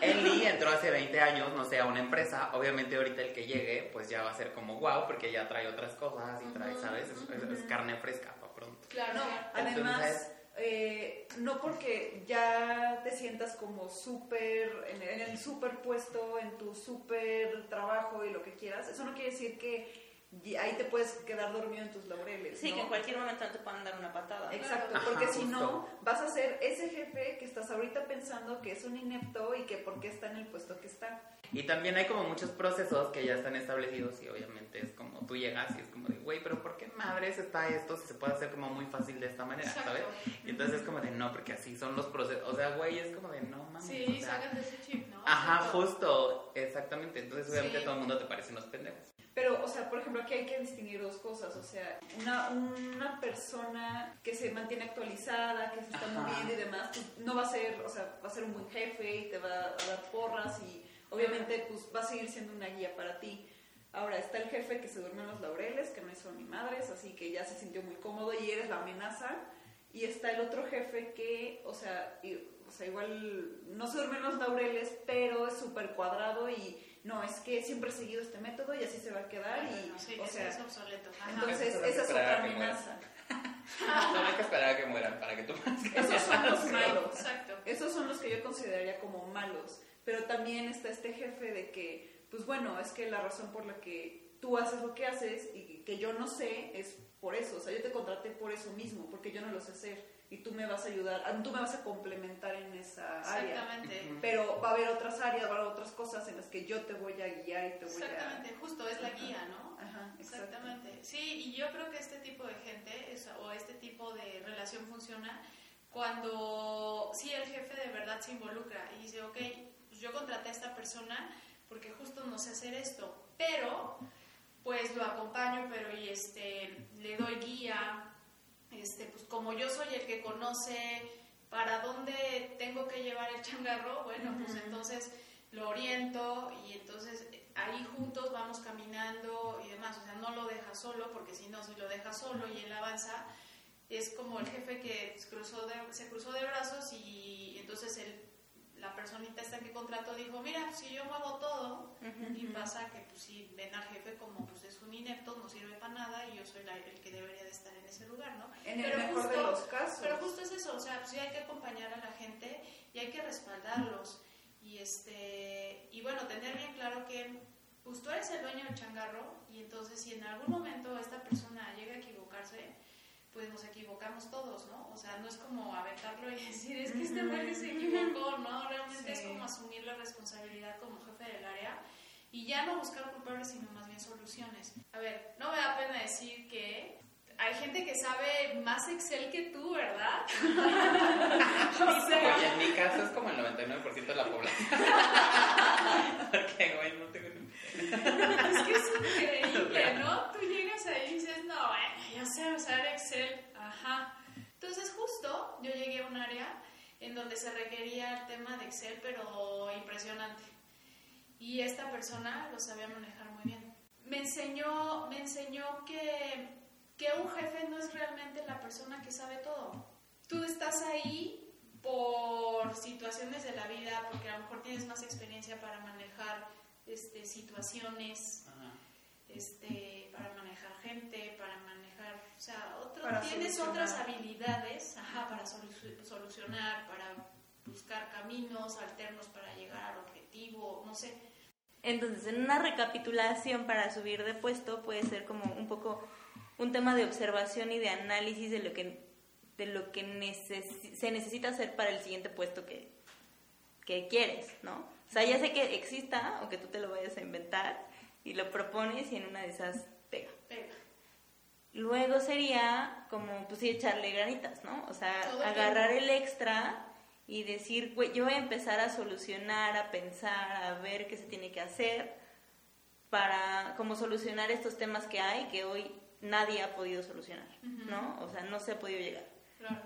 Eli entró hace 20 años, no sé, a una empresa, obviamente ahorita el que llegue, pues ya va a ser como wow, porque ya trae otras cosas y trae, ¿sabes? Es, es- es carne fresca para pronto. Claro. No, además, eh, no porque ya te sientas como súper, en, en el súper puesto, en tu súper trabajo y lo que quieras, eso no quiere decir que y ahí te puedes quedar dormido en tus laureles. Sí, ¿no? que en cualquier momento te puedan dar una patada. Exacto, Ajá, porque si justo. no, vas a ser ese jefe que estás ahorita pensando que es un inepto y que por qué está en el puesto que está. Y también hay como muchos procesos que ya están establecidos y obviamente es como tú llegas y es como de, güey, pero ¿por qué madres está esto si se puede hacer como muy fácil de esta manera, Exacto. ¿sabes? Y entonces es como de, no, porque así son los procesos. O sea, güey, es como de, no mames. Sí, o sea, sácate ese chip, ¿no? Ajá, Justo. justo, exactamente. Entonces obviamente Sí. todo el mundo te parece unos pendejos. Pero, o sea, por ejemplo, aquí hay que distinguir dos cosas. O sea, una, una persona que se mantiene actualizada, que se está Ajá. moviendo y demás, pues, no va a ser, o sea, va a ser un buen jefe y te va a dar porras y obviamente pues va a seguir siendo una guía para ti. Ahora está el jefe que se duerme en los laureles, que no son ni madres, así que ya se sintió muy cómodo y eres la amenaza. Y está el otro jefe que, o sea, y- o sea igual no se duerme en los laureles, pero es súper cuadrado y no, es que siempre he seguido este método y así se va a quedar. Y, Bueno, sí, o sea, es obsoleto. Ajá. entonces esa es otra amenaza. Solo hay que esperar a que mueran para que tú Esos son los malos. Exacto. Esos son los que yo consideraría como malos. Pero también está este jefe de que, pues bueno, es que la razón por la que tú haces lo que haces y que yo no sé es por eso. O sea, yo te contraté por eso mismo, porque yo no lo sé hacer. Y tú me vas a ayudar, ah, tú me vas a complementar en esa área. Exactamente. Pero va a haber otras áreas, va a haber otras cosas en las que yo te voy a guiar y te voy Exactamente, justo, es la Ajá. guía, ¿no? a... Ajá. Exactamente. Sí, y yo creo que este tipo de gente es- o este tipo de relación funciona cuando sí el jefe de verdad se involucra y dice, ok, pues yo contraté a esta persona porque justo no sé hacer esto, pero pues lo acompaño, pero y este le doy guía, este pues como yo soy el que conoce para dónde tengo que llevar el changarro, bueno, pues entonces lo oriento y entonces ahí juntos vamos caminando y demás, o sea, no lo deja solo, porque si no, si lo deja solo y él avanza, es como el jefe que se cruzó de, se cruzó de brazos y entonces el, la personita esta que contrató dijo, mira, si yo muevo todo, y pasa que pues si ven al jefe como pues es un inepto, no sirve para nada y yo soy la- el que debería de estar en ese lugar, ¿no? En el mejor de los casos. Pero justo es eso, o sea, pues sí hay que acompañar a la gente y hay que respaldarlos. Y este y bueno, tener bien claro que pues tú eres el dueño del changarro y entonces si en algún momento esta persona llega a equivocarse, pues nos equivocamos todos, ¿no? O sea, no es como aventarlo y decir, es que este güey se equivocó, ¿no? Realmente es Sí. como asumir la responsabilidad como jefe del área y ya no buscar culpables, sino más bien soluciones. A ver, no me da pena decir que hay gente que sabe más Excel que tú, ¿verdad? Oye, en mi caso es como el 99% de la población. Porque, güey, no tengo Es que es increíble, ¿no? Tú llegas ahí y dices, no, bueno, yo sé usar Excel. Ajá. Entonces, justo yo llegué a un área en donde se requería el tema de Excel, pero impresionante. Y esta persona lo sabía manejar muy bien. Me enseñó, me enseñó que, que un jefe no es realmente la persona que sabe todo. Tú estás ahí por situaciones de la vida, porque a lo mejor tienes más experiencia para manejar este, situaciones, Ajá. este, para manejar gente, para manejar, o sea, otro- tienes solucionar. otras habilidades ajá, para solu- solucionar, para buscar caminos alternos para llegar al objetivo, no sé. Entonces, en una recapitulación para subir de puesto puede ser como un poco un tema de observación y de análisis de lo que de lo que se necesita hacer para el siguiente puesto que, que quieres, ¿no? O sea, ya sé que exista o que tú te lo vayas a inventar y lo propones y en una de esas pega. Pega. Luego sería como, pues sí, echarle granitas, ¿no? O sea, Todo agarrar el extra y decir, güey, yo voy a empezar a solucionar, a pensar, a ver qué se tiene que hacer para como solucionar estos temas que hay que hoy nadie ha podido solucionar, ¿no? O sea, no se ha podido llegar. Claro.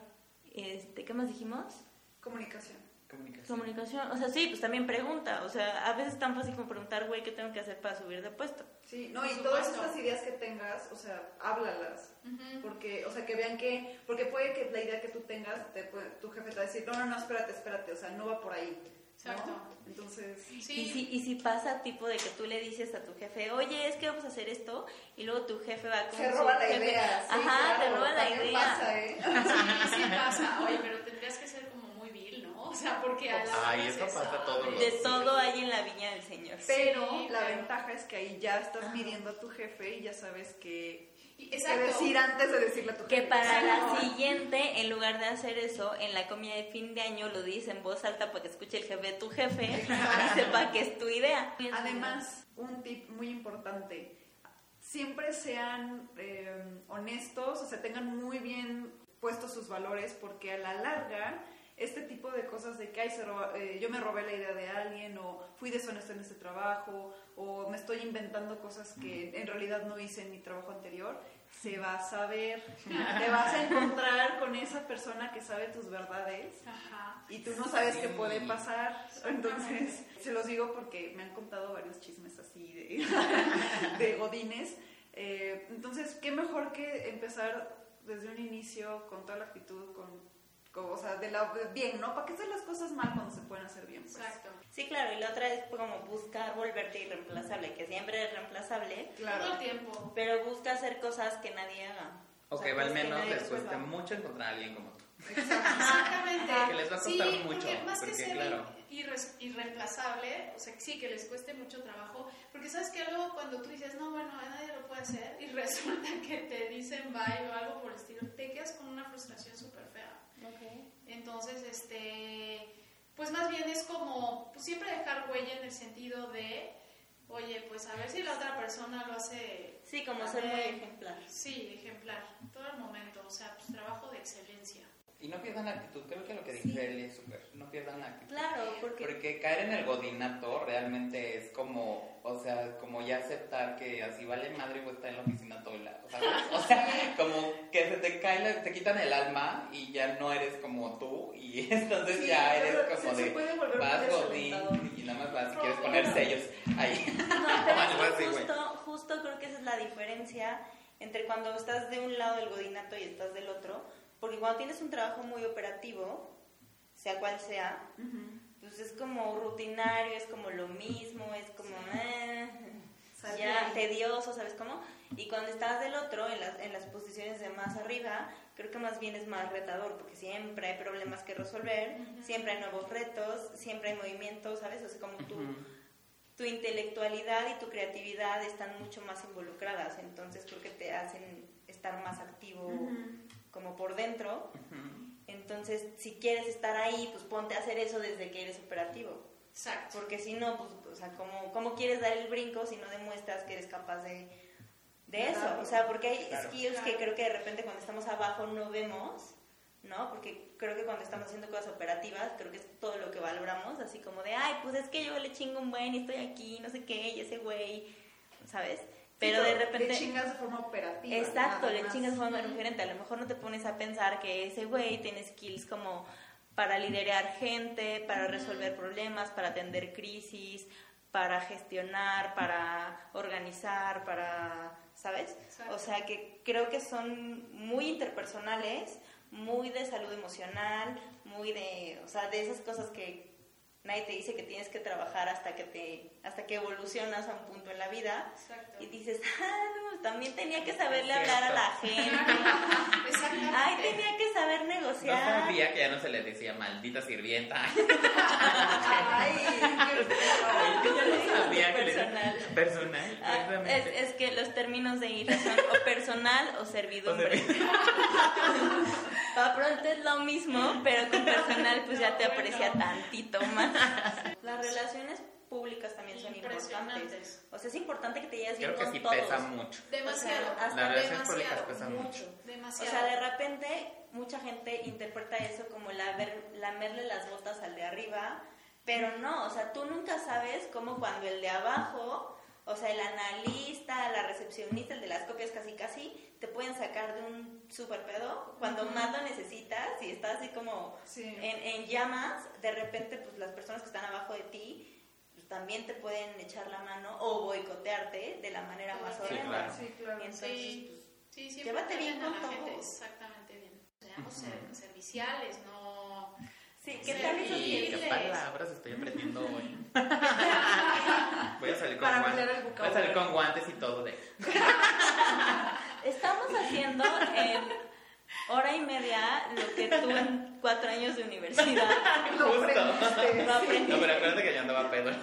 Este, ¿qué más dijimos? Comunicación. Comunicación. Comunicación, o sea, sí, pues también pregunta, o sea, a veces es tan fácil como preguntar, güey, ¿qué tengo que hacer para subir de puesto? Sí, no, y todas estas ideas que tengas, o sea, háblalas. Ujú. Porque, o sea, que vean que, porque puede que la idea que tú tengas, te tu jefe te va a decir, no, no, no, espérate, espérate, o sea, no va por ahí. ¿no? Exacto. Entonces, Y Sí, si, y si pasa tipo de que tú le dices a tu jefe, oye, es que vamos a hacer esto, y luego tu jefe va con se roba la jefe- idea. sí, Ajá, te roba la idea. pasa, ¿eh? sí, sí pasa. Oye, pero tendrías que ser ¿no? O sea, porque a la Ay, eso pasa De todo hay en la viña del Señor. Pero Sí, la pero- ventaja es que ahí ya estás midiendo a tu jefe y ya sabes qué Exacto. decir antes de decirle a tu Que para la siguiente, en lugar de hacer eso, en la comida de fin de año lo dices en voz alta para que escuche el jefe de tu jefe y sepa que es tu idea. Además, un tip muy importante, siempre sean eh, honestos, o sea, tengan muy bien puestos sus valores, porque a la larga, este tipo de cosas de que "Ay, se roba- eh, yo me robé la idea de alguien, o fui deshonesto en este trabajo, o me estoy inventando cosas que en realidad no hice en mi trabajo anterior, se va a saber, te vas a encontrar con esa persona que sabe tus verdades Ajá. y tú no sabes qué puede pasar. Entonces, se los digo porque me han contado varios chismes así de, de godines. Eh, entonces, qué mejor que empezar desde un inicio con toda la actitud, con- o sea, de la, bien, ¿no? ¿Para qué hacer las cosas mal cuando se pueden hacer bien? Pues? Exacto. Sí, claro, y la otra es como buscar volverte irreemplazable, que siempre es reemplazable, Todo el Claro. tiempo. pero busca hacer cosas que nadie haga. O sea, que al menos les cueste mucho encontrar a alguien como tú. Exactamente. Que les va a sí, costar mucho, Porque más que porque, ser claro. irre- irreemplazable, o sea, que sí, que les cueste mucho trabajo, porque sabes que luego cuando tú dices, no, bueno, nadie lo puede hacer, y resulta que te dicen bye o algo por el estilo, te quedas con una frustración súper fea. Entonces, este, pues más bien es como, pues siempre dejar huella en el sentido de, oye, pues a ver si la otra persona lo hace. Sí, como ser muy ejemplar. Sí, ejemplar, todo el momento, o sea, pues trabajo de excelencia. Y no pierdan la actitud, creo que lo que dice él es súper. No pierdan la actitud. Claro, porque... Porque caer en el godinato realmente es como, o sea, como ya aceptar que así vale madre o está en la oficina todo el lado. O sea, como que se te cae, la- te quitan el alma y ya no eres como tú y entonces Sí, ya eres como se de vas godín y nada más vas y quieres poner sellos ahí. No, pero así, güey. justo, justo creo que esa es la diferencia entre cuando estás de un lado del godinato y estás del otro, porque cuando tienes un trabajo muy operativo, sea cual sea, pues es como rutinario, es como lo mismo, es como eh, ya tedioso, ¿sabes cómo? Y cuando estás del otro, en las, en las posiciones de más arriba, creo que más bien es más retador, porque siempre hay problemas que resolver, siempre hay nuevos retos, siempre hay movimientos, ¿sabes? O sea, como tú tu intelectualidad y tu creatividad están mucho más involucradas, entonces creo que te hacen estar más activo como por dentro. Entonces, si quieres estar ahí, pues ponte a hacer eso desde que eres operativo. Exacto. Porque si no, pues, o sea, ¿cómo, cómo quieres dar el brinco si no demuestras que eres capaz de, de eso? o sea, porque hay Claro. skills que Claro. creo que de repente cuando estamos abajo no vemos, ¿no? Porque creo que cuando estamos haciendo cosas operativas, creo que es todo lo que valoramos, así como de, ay, pues es que yo le chingo un buen y estoy aquí, no sé qué, y ese güey, ¿sabes? Pero de repente... Le chingas de forma operativa. Exacto, le chingas de forma diferente. A lo mejor no te pones a pensar que ese güey tiene skills como para liderar gente, para resolver problemas, para atender crisis, para gestionar, para organizar, para, ¿sabes? Exacto. O sea que creo que son muy interpersonales, muy de salud emocional, muy de, o sea, de esas cosas que nadie te dice que tienes que trabajar hasta que te hasta que evolucionas a un punto en la vida Exacto. y dices, ah, no, también tenía que saberle hablar a la gente. Exactamente. Ay, tenía que saber No negociar. sabía que ya no se le decía maldita sirvienta. Ay, qué ya no sabía que le Personal. Personal, Ah, es, exactamente. es que los términos de IRA son o personal o servidumbre. Para pronto es lo mismo, pero con personal pues ya te aprecia tantito más. Las relaciones públicas también son importantes. O sea, es importante que te lleves bien Creo que sí todos. pesa mucho. Demasiado. O sea, hasta Las relaciones públicas demasiado. pesan mucho. O Demasiado. sea, de repente mucha gente interpreta eso como la ver- lamerle las botas al de arriba, pero no, o sea, tú nunca sabes cómo cuando el de abajo, o sea, el analista, la recepcionista, el de las copias casi casi, te pueden sacar de un super pedo cuando más lo necesitas y estás así como Sí. en, en llamas, de repente pues las personas que están abajo de ti también te pueden echar la mano o boicotearte de la manera más Sí, horrenda. claro. Sí, claro. Entonces, Sí, pues, sí, llévate bien con la gente. todos. Exactamente bien. Seamos ser- serviciales, no... Sí, ¿qué tal esos? ¿Qué palabras estoy aprendiendo hoy? Voy a salir con Para guantes. Voy a salir con guantes y todo de. Estamos haciendo en hora y media lo que tú en cuatro años de universidad Lo Justo. aprendiste. no aprendiste. No, pero acuérdate que yo andaba pedo.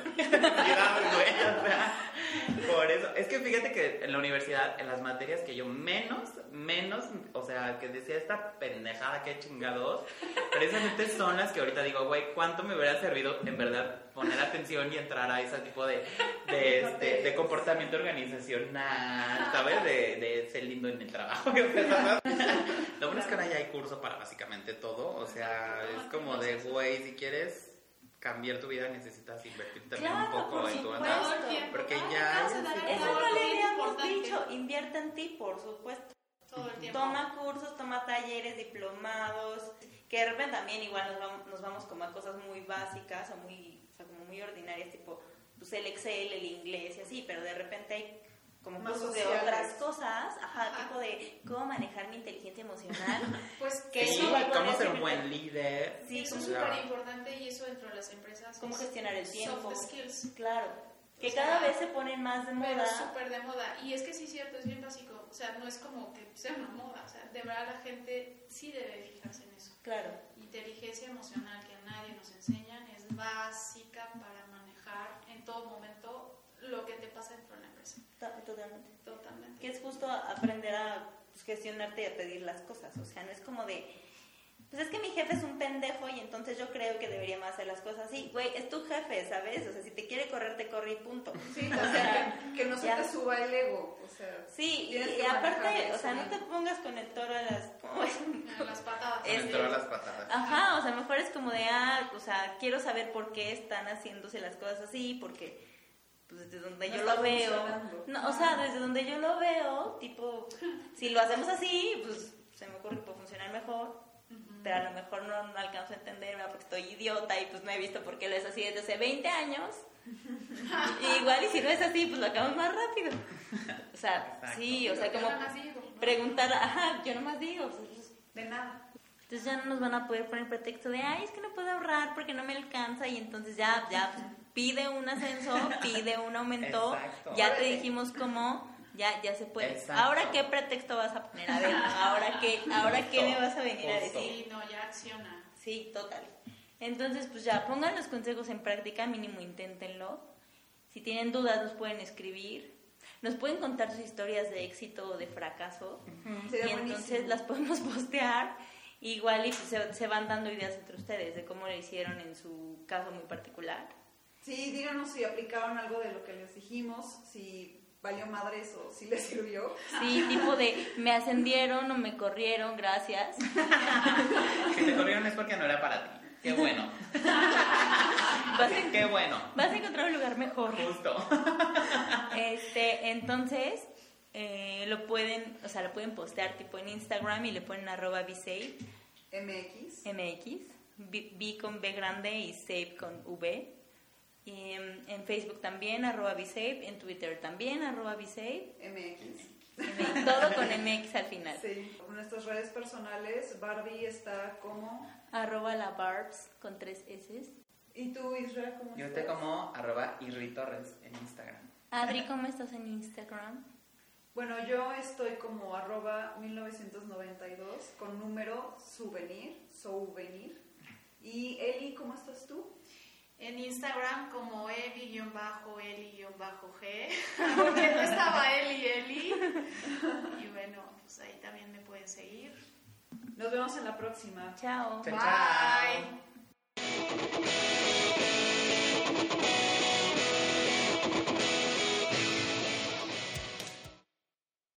Por eso. Es que fíjate que en la universidad, en las materias que yo menos, menos, o sea, que decía esta pendejada que chingados, precisamente son las que ahorita digo, güey, ¿cuánto me hubiera servido en verdad poner atención y entrar a ese tipo de, de, este, de comportamiento organizacional, ¿sabes? De, de ser lindo en el trabajo. Lo bueno es que ahora ya hay curso para básicamente todo, o sea, es como de, güey, si quieres cambiar tu vida necesitas invertir también un poco por en tu andar. Porque ya- Eso no le habíamos dicho. Invierte en ti, por supuesto. Todo el tiempo. Toma cursos, toma talleres, diplomados, que de repente también igual nos vamos, nos vamos como a cosas muy básicas o muy, o sea, como muy ordinarias, tipo pues el Excel, el inglés y así, pero de repente hay como Más cursos de sociales. otras cosas, ajá, Ajá. tipo de cómo manejar mi inteligencia emocional. Pues Que Sí, eso cómo podría ser un buen líder. Sí, eso es súper importante y eso dentro de las empresas. Cómo es gestionar el tiempo. Soft skills. Claro, que O sea, cada vez se ponen más de Pero moda. súper de moda. Y es que sí, cierto, es bien básico. O sea, no es como que sea una moda. O sea, de verdad la gente sí debe fijarse en eso. Claro, Inteligencia emocional que a nadie nos enseñan es básica para manejar en todo momento lo que te pasa dentro de la empresa. to- totalmente. Totalmente. que es justo aprender a pues, gestionarte y a pedir las cosas. O sea, no es como de, pues es que mi jefe es un pendejo y entonces yo creo que debería más hacer las cosas así. Güey, es tu jefe, ¿sabes? O sea, si te quiere correr, te corre y punto. Sí, o sea, que, que no se Ya. te suba el ego. O sea, Sí, y, aparte, o sea, no te pongas con el toro a las... A las patadas. Es- Me entró a las patadas. Ajá, o sea, mejor es como de, ah, o sea, quiero saber por qué están haciéndose las cosas así, porque, pues desde donde No yo lo veo, no, o sea, desde donde yo lo veo, tipo, si lo hacemos así, pues se me ocurre que puede funcionar mejor, pero a lo mejor no, no alcanzo a entender, ¿verdad? porque estoy idiota y pues no he visto por qué lo es así desde hace 20 años. Y igual, y si no es así, pues lo acabamos más rápido. O sea, Exacto. sí, o sea, como más digo, ¿no? preguntar, ajá, yo nomás digo, pues, de nada. entonces ya no nos van a poder poner pretexto de, ay, es que no puedo ahorrar porque no me alcanza y entonces ya, ya pide un ascenso, pide un aumento, Exacto. ya te dijimos cómo, ya, ya se puede. Exacto. Ahora qué pretexto vas a poner, a ver, ahora qué, ahora qué me vas a venir a Justo. decir. Sí, no, ya acciona. Sí, total. Entonces, pues ya, pongan los consejos en práctica, mínimo inténtenlo. Si tienen dudas, nos pueden escribir. Nos pueden contar sus historias de éxito o de fracaso. Sería y entonces buenísimo. las podemos postear. Igual y pues, se, se van dando ideas entre ustedes de cómo lo hicieron en su caso muy particular. Sí, díganos si aplicaron algo de lo que les dijimos, si valió madre eso, sí le sirvió. Sí, tipo de me ascendieron o me corrieron, gracias. Si te corrieron es porque no era para ti. Qué bueno. Vas a, Qué bueno. vas a encontrar un lugar mejor. Justo. Este, entonces, eh, lo pueden, o sea, lo pueden postear tipo en Instagram y le ponen arroba MX. mx, B, B con B grande y save con V. Y en, en Facebook también, arroba bsave, en Twitter también, arroba bsave, MX. MX, todo con mx al final. Sí, en nuestras redes personales, Barbie está como... Arroba la barbs con tres S. ¿Y tú, Israel, cómo Yo estás? estoy como arroba Irri Torres en Instagram. Adri, ¿cómo estás en Instagram? Bueno, yo estoy como arroba 1992 con número souvenir, souvenir. Y Eli, ¿cómo estás tú? en Instagram como Eli-Eli-G, porque no estaba Eli Eli. Y bueno, pues ahí también me pueden seguir. Nos vemos en la próxima. Chao. Bye. Bye.